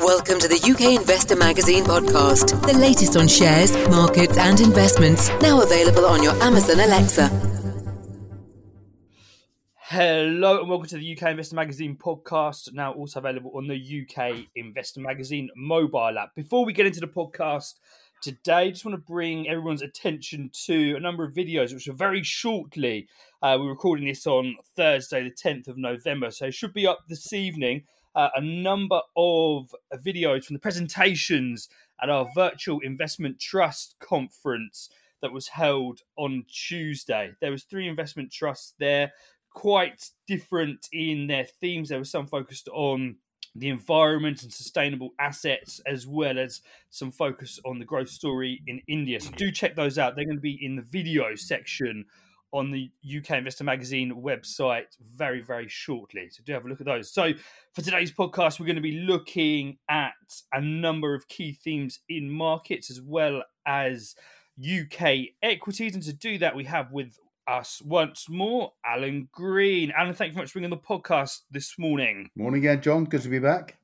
Welcome to the UK Investor Magazine podcast, the latest on shares, markets, and investments. Now available on your Amazon Alexa. Hello and welcome to the UK Investor Magazine podcast, now also available on the UK Investor Magazine mobile app. Before we get into the podcast today, I just want to bring everyone's attention to a number of videos which are very shortly. Uh, we're recording this on Thursday, the 10th of November, so it should be up this evening uh, a number of videos from the presentations at our virtual investment trust conference that was held on Tuesday. There was three investment trusts there, quite different in their themes. There was some focused on the environment and sustainable assets, as well as some focus on the growth story in India. So do check those out. They're going to be in the video section on the UK Investor Magazine website very, very shortly. So do have a look at those. So for today's podcast, we're going to be looking at a number of key themes in markets as well as UK equities. And to do that, we have with us once more Alan Green. Alan, thank you very much for being on the podcast this morning. Morning again, John. Good to be back.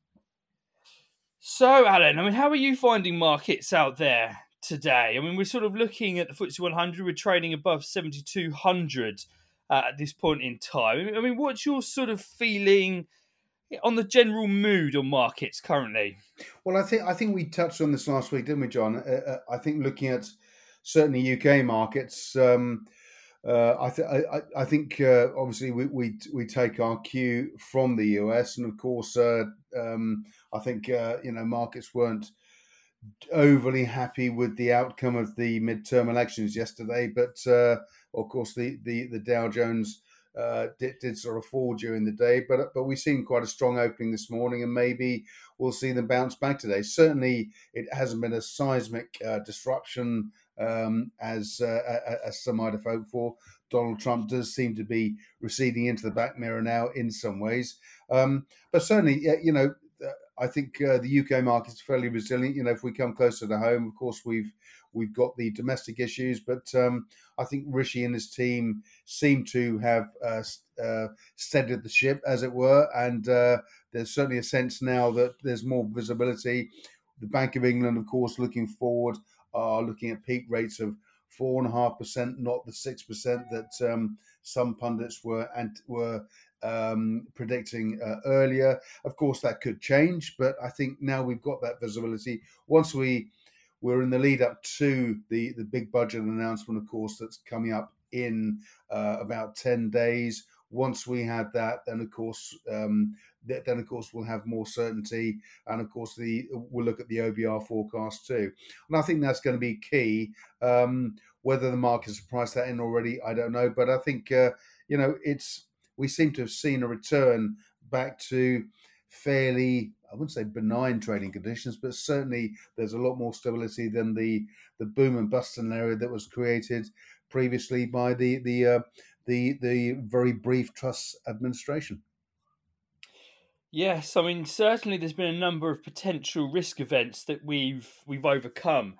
So, Alan, I mean, how are you finding markets out there today. I mean, we're sort of looking at the FTSE 100. We're trading above 7,200 uh, at this point in time. I mean, what's your sort of feeling on the general mood on markets currently? Well, I think I think we touched on this last week, didn't we, John? Uh, uh I think looking at certainly UK markets. Um, uh, I, th- I, I, think uh, obviously we, we, we take our cue from the US, and of course, uh, um, I think you know markets weren't overly happy with the outcome of the midterm elections yesterday, but uh, of course the the, the Dow Jones uh, did, did sort of fall during the day, but but we've seen quite a strong opening this morning, and maybe we'll see them bounce back today. Certainly, it hasn't been a seismic uh, disruption um, as uh, as some might have hoped for. Donald Trump does seem to be receding into the back mirror now in some ways, um, but certainly, you know, I think uh, the UK market is fairly resilient. You know, if we come closer to home, of course we've we've got the domestic issues, but um, I think Rishi and his team seem to have uh, uh, steadied the ship, as it were, and uh, there's certainly a sense now that there's more visibility. The Bank of England, of course, looking forward, are looking at peak rates of four and a half percent, not the six percent that um, some pundits were and were um, predicting uh, earlier. Of course, that could change, but I think now we've got that visibility. Once we we're in the lead up to the the big budget announcement, of course, that's coming up in uh, about ten days. Once we had that, then of course, um, then of course we'll have more certainty, and of course the we'll look at the OBR forecast too. And I think that's going to be key. Um, whether the market's priced that in already, I don't know, but I think uh, you know it's we seem to have seen a return back to fairly I wouldn't say benign trading conditions, but certainly there's a lot more stability than the the boom and bust scenario that was created previously by the the uh, the the very brief Truss administration. Yes, I mean certainly there's been a number of potential risk events that we've we've overcome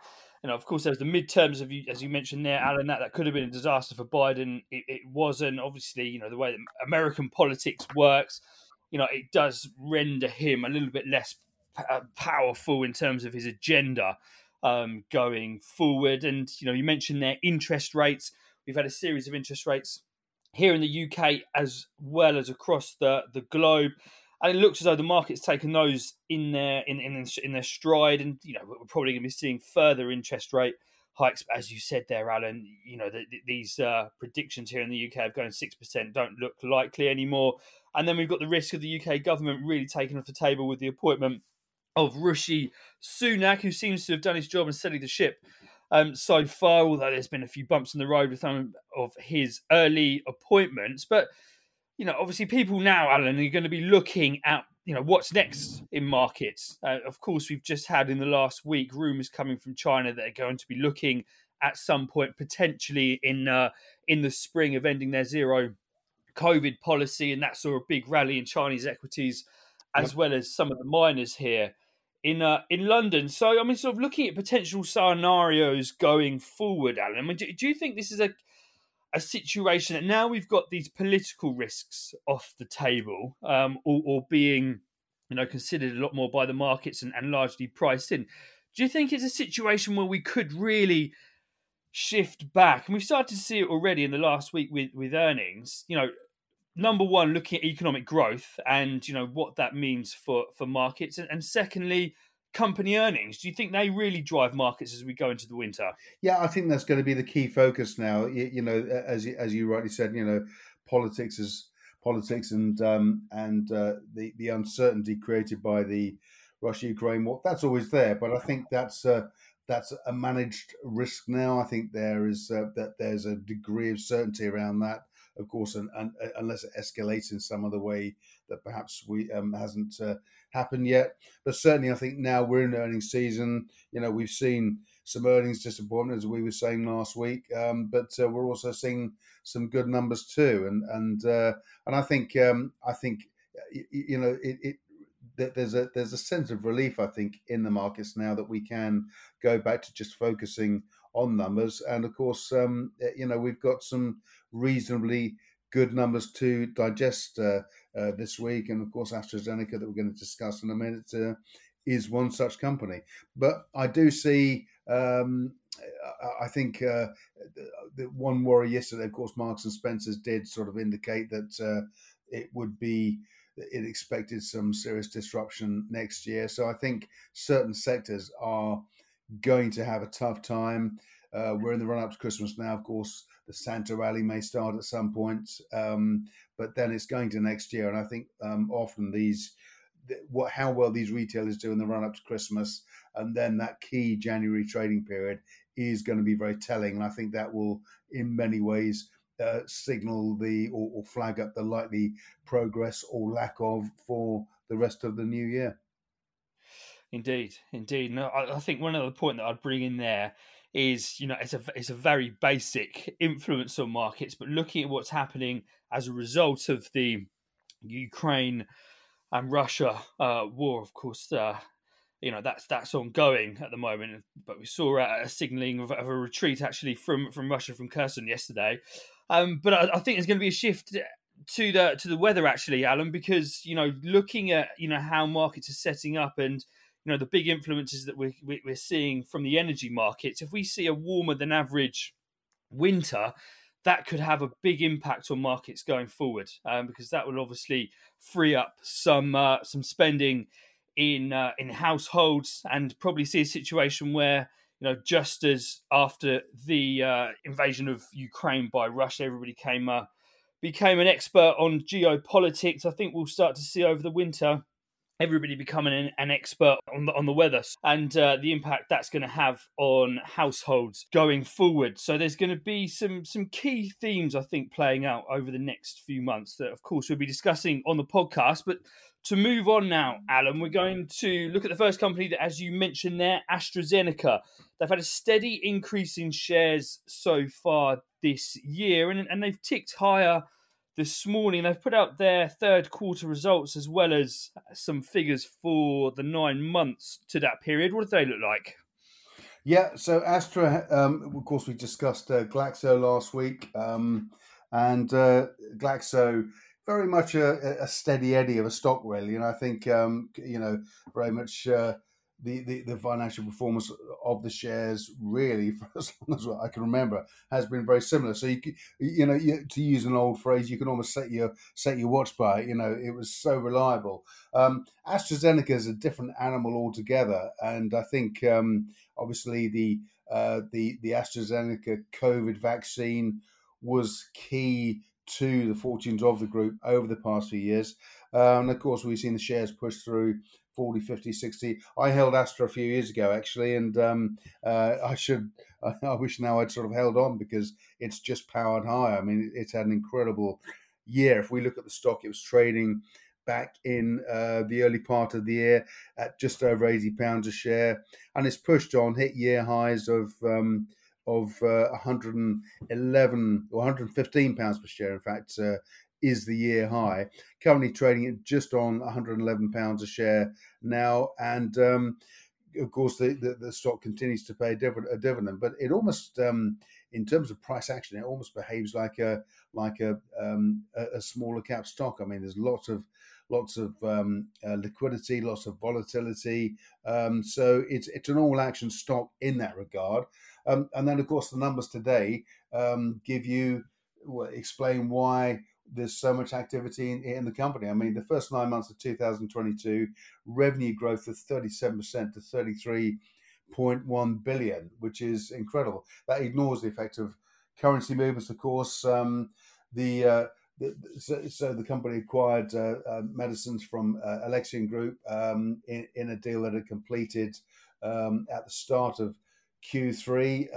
you know, of course, there's the midterms of you, as you mentioned there, Alan. That that could have been a disaster for Biden. It, it wasn't. Obviously, you know the way that American politics works. You know, it does render him a little bit less uh, powerful in terms of his agenda um, going forward. And you know, you mentioned their interest rates. We've had a series of interest rates here in the UK as well as across the the globe and it looks as though the market's taken those in their in in, in their stride, and you know we're probably going to be seeing further interest rate hikes, as you said there, Alan. You know the, the, these uh, predictions here in the UK of going six percent don't look likely anymore, and then we've got the risk of the UK government really taking off the table with the appointment of Rishi Sunak, who seems to have done his job and steadied the ship. Um, so far, although there's been a few bumps in the road with some of his early appointments, but you know, obviously people now, Alan, are going to be looking at, you know, what's next in markets. Uh, of course, we've just had in the last week rumours coming from China that are going to be looking at some point potentially in uh, in the spring of ending their zero COVID policy, and that saw a big rally in Chinese equities, as yep. well as some of the miners here in uh, in London. So, I mean, sort of looking at potential scenarios going forward, Alan. I mean, do, do you think this is a a situation that now we've got these political risks off the table, um, or, or, being you know, considered a lot more by the markets and, and largely priced in. Do you think it's a situation where we could really shift back? And we've started to see it already in the last week with, with earnings. You know, number one, looking at economic growth and you know what that means for for markets, and, and secondly, company earnings. Do you think they really drive markets as we go into the winter? Yeah, I think that's going to be the key focus now. You, you know, as as you rightly said, you know, politics is politics and um, and uh, the the uncertainty created by the Russia Ukraine war. That's always there, but I think that's. Uh, that's a managed risk now. I think there is uh, that there's a degree of certainty around that of course, and, and, uh, unless it escalates in some other way that perhaps we um, hasn't uh, happened yet. But certainly, I think now we're in earnings season. You know, we've seen some earnings disappointment as we were saying last week, um, but uh, we're also seeing some good numbers too. And and uh, and I think um, I think you, know it, it there's a there's a sense of relief I think in the markets now that we can go back to just focusing on numbers. And of course, um, eh, you know, we've got some reasonably good numbers to digest uh, uh, this week. And of course, AstraZeneca, that we're going to discuss in a minute, uh, is one such company. But I do see. Um, I think uh, the one worry yesterday, of course, Marks and Spencers did sort of indicate that uh, it would be it expected some serious disruption next year. So I think certain sectors are going to have a tough time. Uh, we're in the run up to Christmas now. Of course, the Santa rally may start at some point, um, but then it's going to next year. And I think um, often these, what how well these retailers do in the run up to Christmas, and then that key January trading period is going to be very telling. And I think that will, in many ways, uh, signal the or, or flag up the likely progress or lack of for the rest of the new year. Indeed, indeed. No, I, I think one other point that I'd bring in there is, you know, it's a it's a very basic influence on markets, but looking at what's happening as a result of the Ukraine and Russia uh, war, of course, uh, you know that's that's ongoing at the moment. But we saw a, a signalling of, of, a retreat actually from from Russia from Kherson yesterday. Um, but I, I, think there's going to be a shift to the to the weather actually, Alan, because you know looking at you know how markets are setting up and you know the big influences that we're, we're seeing from the energy markets if we see a warmer than average winter that could have a big impact on markets going forward um, because that will obviously free up some uh, some spending in uh, in households and probably see a situation where you know just as after the uh, invasion of Ukraine by Russia everybody came uh, became an expert on geopolitics I think we'll start to see over the winter everybody becoming an, an, expert on the on the weather and uh, the impact that's going to have on households going forward. So there's going to be some some key themes I think playing out over the next few months that of course we'll be discussing on the podcast. But to move on now, Alan, we're going to look at the first company that, as you mentioned there, AstraZeneca. They've had a steady increase in shares so far this year, and, and they've ticked higher this morning. They've put out their third quarter results as well as some figures for the nine months to that period. What do they look like? Yeah, so Astra, um, of course, we discussed uh, Glaxo last week, um, and uh, Glaxo very much a, a, steady eddy of a stock, really. And I think um, you know very much uh, the, the, the financial performance of the shares really for as long as I can remember has been very similar. So you you know you, to use an old phrase, you can almost set your set your watch by it. You know it was so reliable. Um, AstraZeneca is a different animal altogether, and I think um, obviously the uh, the the AstraZeneca COVID vaccine was key to the fortunes of the group over the past few years. Uh, and of course, we've seen the shares push through 40, 50, 60. I held Astra a few years ago, actually, and um, uh, I should, I wish now I'd sort of held on because it's just powered high. I mean, it's had an incredible year. If we look at the stock, it was trading back in uh, the early part of the year at just over 80 pounds a share, and it's pushed on, hit year highs of. Um, of uh, 111 or 115 pounds per share, in fact, uh, is the year high. Currently trading at just on 111 pounds a share now, and um, of course the, the, the, stock continues to pay a dividend, but it almost um, in terms of price action, it almost behaves like a like a, um, a, smaller cap stock. I mean, there's lots of lots of um, uh, liquidity, lots of volatility. Um, so it's it's an all action stock in that regard. Um, and then of course the numbers today give you well, explain why there's so much activity in, in, the company. I mean, the first nine months of 2022, revenue growth of 37% to 33.1 billion, which is incredible. That ignores the effect of currency movements, of course. Um, the, uh, the so, so, the company acquired uh, uh, medicines from uh, Alexion Group um, in, in, a deal that had completed um, at the start of Q3.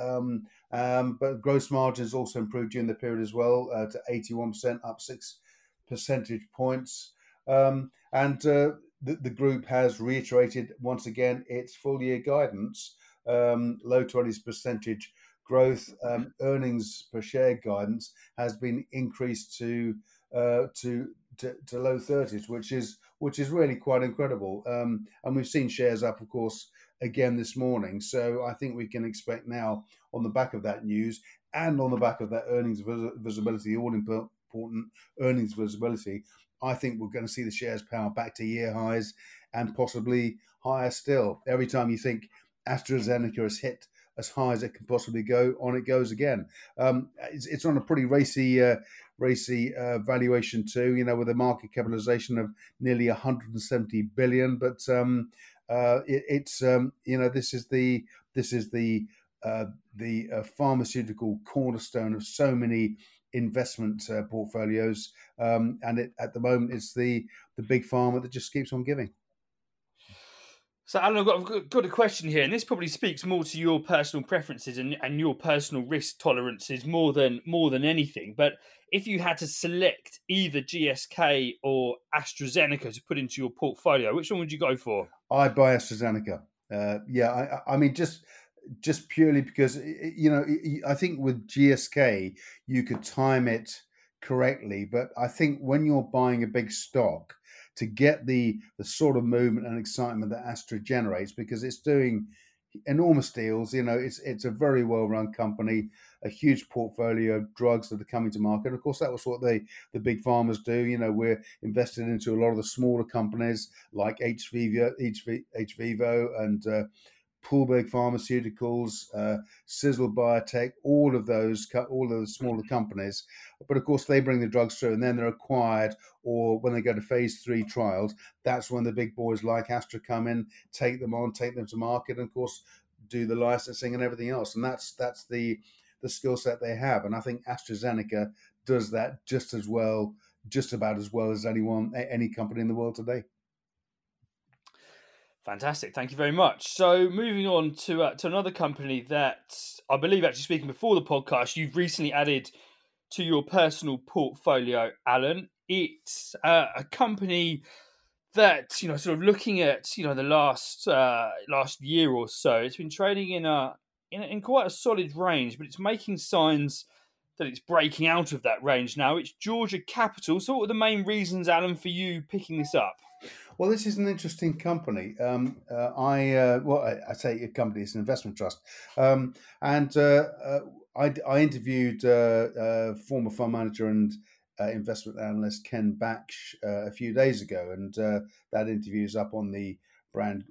Um, but gross margins also improved during the period as well uh, to 81%, up six percentage points. Um, and uh, the, the, group has reiterated once again its full year guidance, um, low 20s percentage growth. Um, earnings per share guidance has been increased to, uh, to, to, to low 30s, which is which is really quite incredible. Um, and we've seen shares up, of course, again this morning. So I think we can expect now, on the back of that news and on the back of that earnings vis- visibility, all important earnings visibility, I think we're going to see the shares power back to year highs and possibly higher still. Every time you think AstraZeneca has hit as high as it can possibly go, on it goes again. Um, it's, it's, on a pretty racy, uh, racy uh, valuation too. You know, with a market capitalization of nearly 170 billion, but um, uh, it, it's um, you know this is the this is the uh, the uh, pharmaceutical cornerstone of so many investment uh, portfolios, um, and it, at the moment it's the the big pharma that just keeps on giving. So, Alan, I've got, I've got, a question here, and this probably speaks more to your personal preferences and, and your personal risk tolerances more than more than anything. But if you had to select either GSK or AstraZeneca to put into your portfolio, which one would you go for? I buy AstraZeneca. Uh, yeah, I, I, mean, just just purely because you know, I think with GSK you could time it correctly, but I think when you're buying a big stock to get the the sort of movement and excitement that Astra generates, because it's doing enormous deals. You know, it's it's a very well run company, a huge portfolio of drugs that are coming to market. Of course, that was what they the big pharmas do. You know, we're invested into a lot of the smaller companies like HVivo, HV, HVivo and uh, Poolbeg Pharmaceuticals, uh, Cizzle Biotech, all of those, all of the smaller companies. But of course, they bring the drugs through, and then they're acquired, or when they go to phase three trials, that's when the big boys like Astra come in, take them on, take them to market, and of course, do the licensing and everything else. And that's that's the the skill set they have. And I think AstraZeneca does that just as well, just about as well as anyone, any company in the world today. Fantastic, thank you very much. So, moving on to uh, to another company that I believe, actually speaking before the podcast, you've recently added to your personal portfolio, Alan. It's uh, a company that you know, sort of looking at you know the last uh, last year or so, it's been trading in a in, in quite a solid range, but it's making signs that it's breaking out of that range now. It's Georgia Capital. So, what are the main reasons, Alan, for you picking this up? Well, this is an interesting company. Um, uh, I uh, well, I, I, say a company; it's an investment trust, um, and uh, uh I, I, interviewed uh, uh, former fund manager and investment analyst Ken Baksh a few days ago, and that interview is up on the brand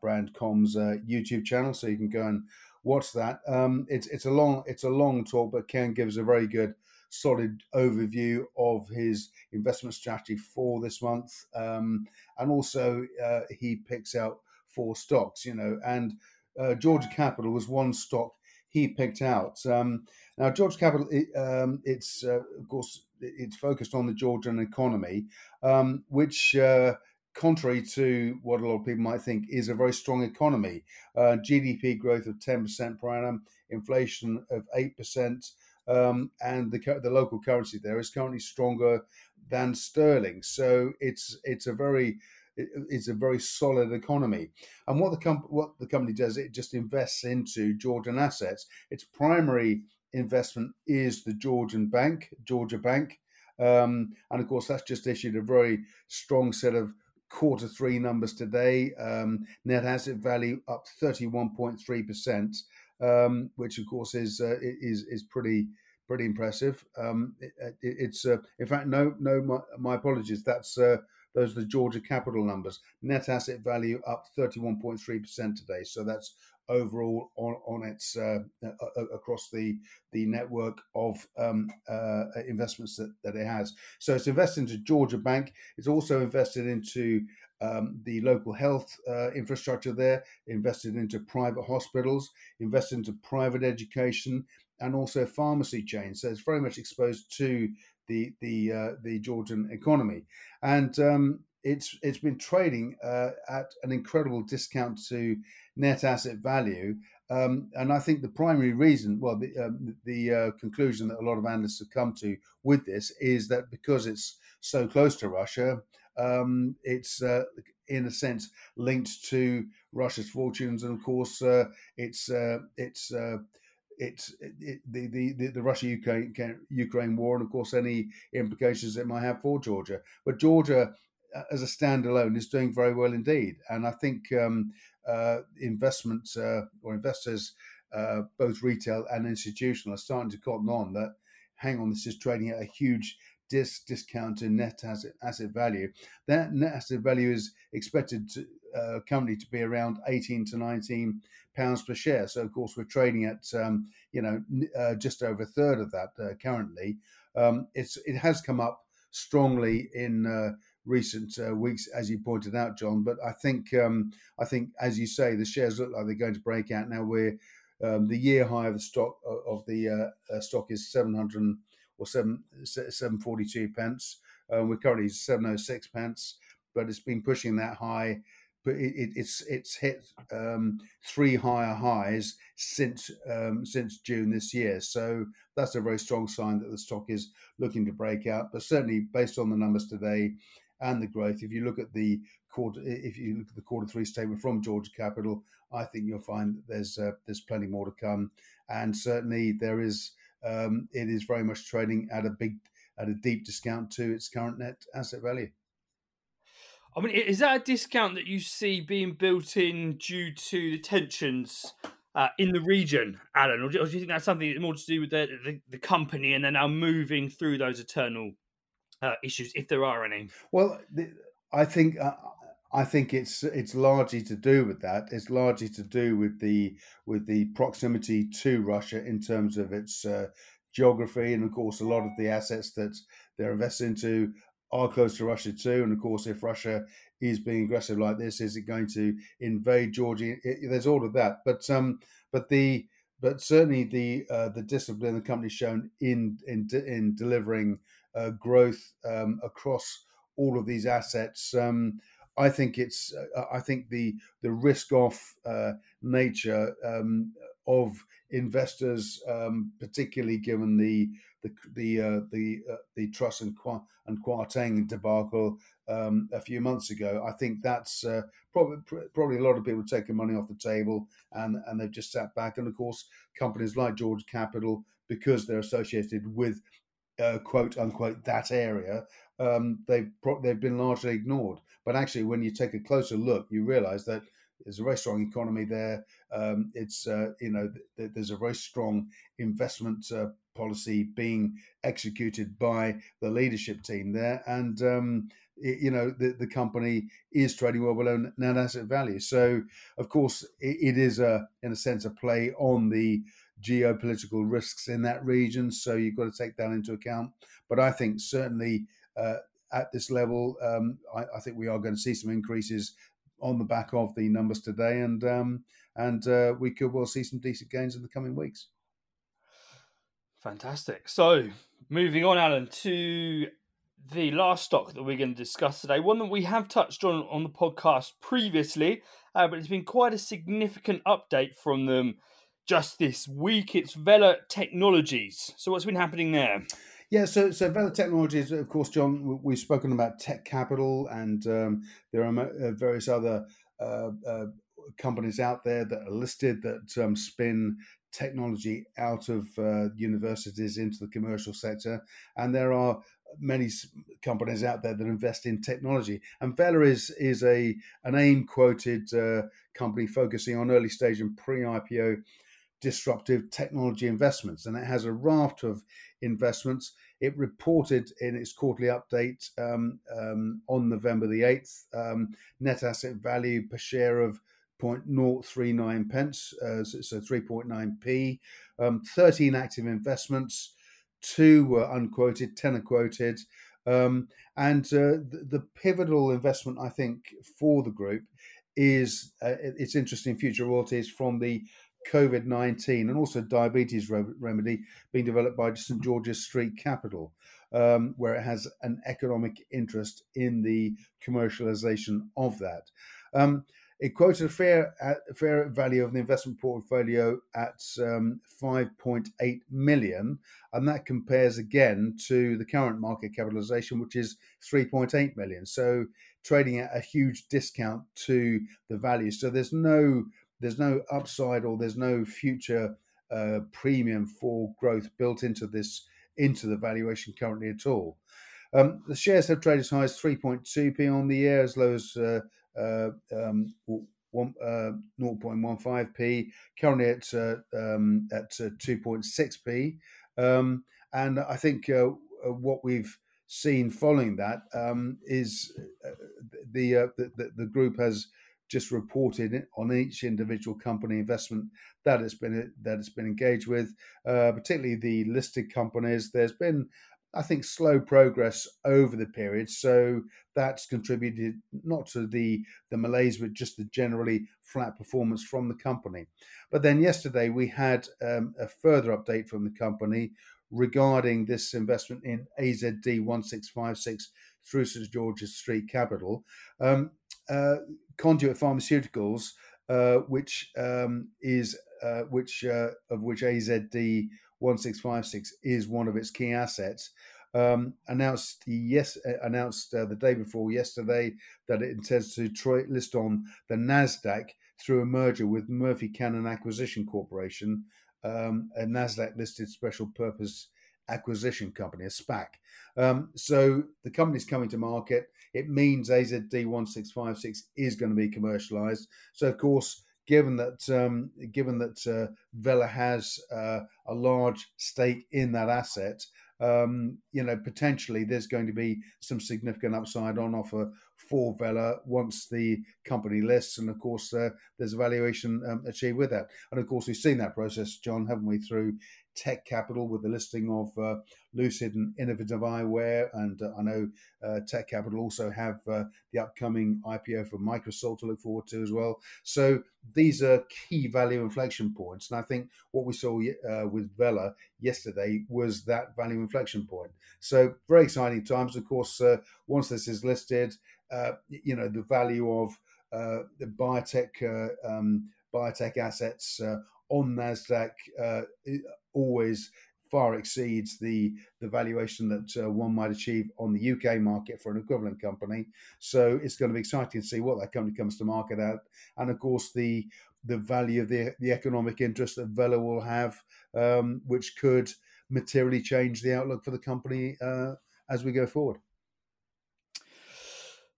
brand comms YouTube channel, so you can go and watch that. Um, it's it's a long it's a long talk, but Ken gives a very good solid overview of his investment strategy for this month. Um, and also, uh, he picks out four stocks, you know, and uh, Georgia Capital was one stock he picked out. Um, now, Georgia Capital, it, um, it's uh, of course it's focused on the Georgian economy, um, which uh, contrary to what a lot of people might think, is a very strong economy. Uh, GDP growth of 10% per annum, inflation of 8%, um, and the the local currency there is currently stronger than sterling. So it's it's a very it's a very solid economy. And what the com- what the company does, it just invests into Georgian assets. Its primary investment is the Georgian Bank, Georgia Bank, um, and of course that's just issued a very strong set of quarter three numbers today. Um, net asset value up thirty one point three percent um, which of course is uh, is is pretty pretty impressive. Um, it, it, it's uh, in fact no no my, my, apologies. That's uh, those are the Georgia Capital numbers. Net asset value up 31.3% today. So that's overall on, on its uh, uh, across the the network of um, uh, investments that, that it has. So it's invested into Georgia Bank. It's also invested into um, the local health uh, infrastructure there, invested into private hospitals, invested into private education, and also pharmacy chains. So it's very much exposed to the the uh, the Georgian economy, and um, it's it's been trading uh, at an incredible discount to net asset value. Um, and I think the primary reason, well, the, um, the uh, conclusion that a lot of analysts have come to with this is that because it's so close to Russia, um, it's uh, in a sense linked to Russia's fortunes, and of course, uh, it's uh, it's uh, it's it, the, the the Russia Ukraine Ukraine war, and of course, any implications it might have for Georgia. But Georgia, uh, as a standalone, is doing very well indeed, and I think um, uh, or investors, both retail and institutional, are starting to cotton on that. Hang on, this is trading at a huge dis- discount in net asset, asset value. That net asset value is expected to uh, currently to be around 18 to 19 pounds per share. So of course we're trading at um, you know uh, just over a third of that uh, currently. Um, it's it has come up strongly in uh, recent uh, weeks, as you pointed out, John. But I think um, I think as you say, the shares look like they're going to break out now. We're um, the year high of the stock of the uh, stock is 700 or seven seven forty two pence. Um, we're currently seven oh six pence, but it's been pushing that high. But it, it, it's it's hit um, three higher highs since um, since June this year. So that's a very strong sign that the stock is looking to break out. But certainly, based on the numbers today and the growth, if you look at the quarter, if you look at the quarter three statement from Georgia Capital, I think you'll find that there's uh, there's plenty more to come, and certainly there is um, it is very much trading at a big, at a deep discount to its current net asset value. I mean, is that a discount that you see being built in due to the tensions uh, in the region, Alan, or do, or do, you think that's something more to do with the, the, the company and then now moving through those eternal uh, issues, if there are any? Well, the, I think uh, I think it's it's largely to do with that. It's largely to do with the with the proximity to Russia in terms of its uh, geography, and of course, a lot of the assets that they're invested into are close to Russia too. And of course, if Russia is being aggressive like this, is it going to invade Georgia? It, there's all of that, but um, but the but certainly the uh, the discipline the company's shown in in in delivering uh, growth um, across all of these assets. Um, I think it's uh, I think the the risk off uh, nature um, of investors, um, particularly given the the the uh, the, uh, the Truss and Qua- and Kwarteng debacle um, a few months ago, I think that's uh, probably probably a lot of people taking money off the table and and they've just sat back. And of course, companies like George Capital, because they're associated with uh, quote unquote that area, um, they've pro- they've been largely ignored. But actually, when you take a closer look, you realise that there's a very strong economy there. Um, it's uh, you know th- there's a very strong investment uh, policy being executed by the leadership team there, and um, it, you know the, the company is trading well below net asset value. So of course it, it is a in a sense a play on the geopolitical risks in that region. So you've got to take that into account. But I think certainly uh, at this level, um, I, I, think we are going to see some increases on the back of the numbers today, and um, and uh, we could well see some decent gains in the coming weeks. Fantastic. So moving on, Alan, to the last stock that we're going to discuss today, one that we have touched on on the podcast previously, uh, but it's been quite a significant update from them just this week. It's Vela Technologies. So what's been happening there? Yeah, so so Vela Technologies, of course, John. We've spoken about Tekcapital, and um, there are uh, various other uh, uh, companies out there that are listed that um, spin technology out of uh, universities into the commercial sector, and there are many companies out there that invest in technology. And Vela is is a an AIM quoted uh, company focusing on early stage and pre IPO disruptive technology investments, and it has a raft of investments. it reported in its quarterly update um, um, on November the 8th um, net asset value per share of 0.039 pence, uh, so, so 3.9p, um, 13 active investments, two were unquoted, 10 are quoted. Um, and uh, the, the, pivotal investment, I think, for the group is uh, its interesting future royalties from the COVID 19 and also diabetes re- remedy being developed by St George's Street Capital, um, where it has an economic interest in the commercialization of that. Um, it quoted a fair fair value of the investment portfolio at um, 5.8 million, and that compares again to the current market capitalization, which is 3.8 million. So trading at a huge discount to the value. So there's no there's no upside or there's no future uh, premium for growth built into this into the valuation currently at all. Um, the shares have traded as high as 3.2p on the year, as low as uh, uh, um, one, uh, 0.15p, currently at uh, um, at 2.6p. Um, and I think uh, what we've seen following that um, is the, the, the group has just reported on each individual company investment that it's been that it's been engaged with, uh, particularly the listed companies. There's been, I think, slow progress over the period, so that's contributed not to the the malaise, but just the generally flat performance from the company. But then yesterday we had um, a further update from the company regarding this investment in AZD one six five six through St George's Street Capital. Um, uh, Conduit Pharmaceuticals, uh, which um, is uh, which uh, of which AZD one six five six is one of its key assets. Um, announced yes uh, announced uh, the day before yesterday that it intends to try, list on the Nasdaq through a merger with Murphy Canyon Acquisition Corporation, um, a Nasdaq listed special purpose acquisition company, a SPAC. Um, so the company's coming to market. It means AZD one six five six is going to be commercialised. So of course, given that um, given that uh, Vela has uh, a large stake in that asset, um, you know potentially there's going to be some significant upside on offer for Vela once the company lists, and of course uh, there's a valuation um, achieved with that. And of course we've seen that process, John, haven't we, through Tekcapital with the listing of uh, Lucyd and Innovative Eyewear. And uh, I know uh, Tekcapital also have uh, the upcoming IPO for MicroSalt to look forward to as well. So these are key value inflection points. And I think what we saw uh, with Vela yesterday was that value inflection point. So very exciting times. Of course, uh, once this is listed, you know, the value of the biotech um, biotech assets on Nasdaq always far exceeds the the valuation that uh, one might achieve on the UK market for an equivalent company. So it's going to be exciting to see what that company comes to market at, and of course the the value of the the economic interest that Vela will have, um, which could materially change the outlook for the company uh, as we go forward.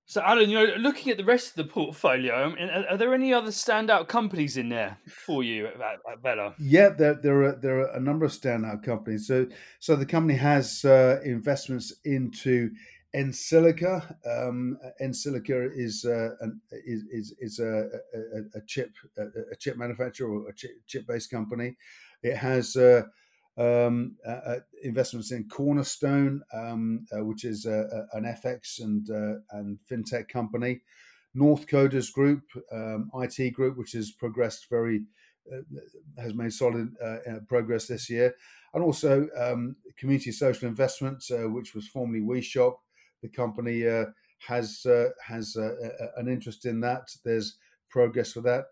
So, Alan, you know, looking at the rest of the portfolio, are, are, there any other standout companies in there for you at, at Vela? Yeah, there, there are there are a number of standout companies. So, so the company has uh, investments into EnSilica. Um, EnSilica is uh, an, is is, is a, a, a chip a, a, chip manufacturer or a chip based company. It has. Uh, um, uh, uh, investments in Cornerstone, um, uh, which is an FX and and fintech company. Northcoders Group, um, IT Group, which has progressed very, has made solid progress this year, and also um, Community Social Investment, which was formerly WeShop. The company has has an interest in that. There's progress with that.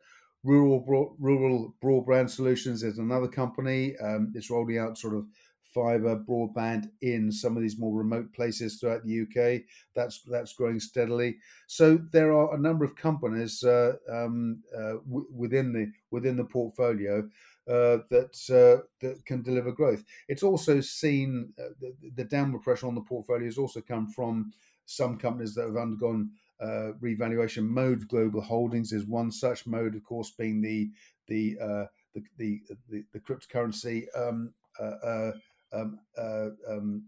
Rural Rural Broadband Solutions is another company. Um, it's rolling out sort of fiber broadband in some of these more remote places throughout the UK. That's that's growing steadily. So there are a number of companies uh, um, uh, w- within the within the portfolio uh, that uh, that can deliver growth. It's also seen uh, the, the, downward pressure on the portfolio has also come from some companies that have undergone uh, revaluation. Mode Global Holdings is one such. Mode, of course, being the the uh, the, the, the, the cryptocurrency um, uh, uh um, uh, um,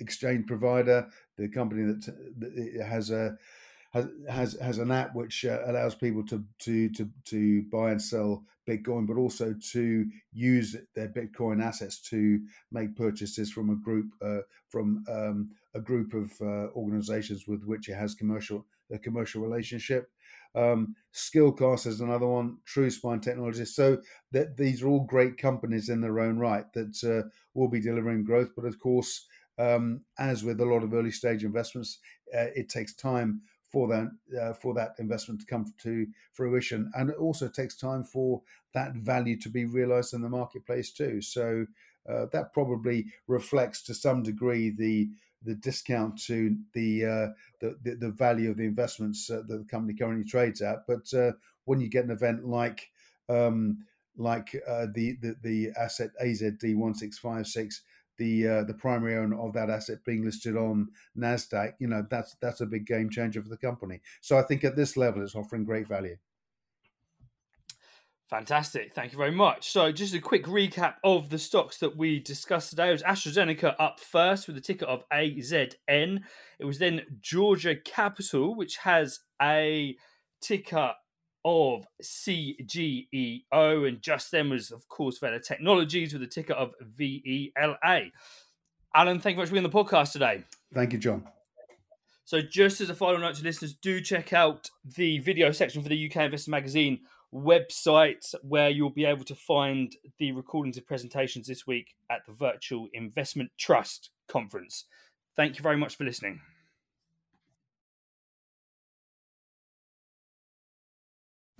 exchange provider, the company that, that has a has has has an app which uh, allows people to to to to buy and sell Bitcoin, but also to use their Bitcoin assets to make purchases from a group uh, from um, a group of uh, organizations with which it has commercial a commercial relationship. Um, Skillcast is another one. TrueSpine Technologies. So that these are all great companies in their own right that uh, will be delivering growth. But of course, um, as with a lot of early stage investments, uh, it takes time for that uh, for that investment to come to fruition, and it also takes time for that value to be realised in the marketplace too. So uh, that probably reflects to some degree the the discount to the uh, the, the, the value of the investments uh, that the company currently trades at. But uh, when you get an event like um, like uh, the, the the asset AZD one six five six the uh, the primary owner of that asset being listed on Nasdaq, you know that's that's a big game changer for the company. So I think at this level, it's offering great value. Fantastic. Thank you very much. So, just a quick recap of the stocks that we discussed today. It was AstraZeneca up first with the ticker of AZN. It was then Georgia Capital, which has a ticker of CGEO, and just then was, of course, Vela Technologies with a ticker of VELA. Alan, thank you very much for being on the podcast today. Thank you, John. So, just as a final note to listeners, do check out the video section for the UK Investor Magazine website where you'll be able to find the recordings of presentations this week at the Virtual Investment Trust Conference. Thank you very much for listening.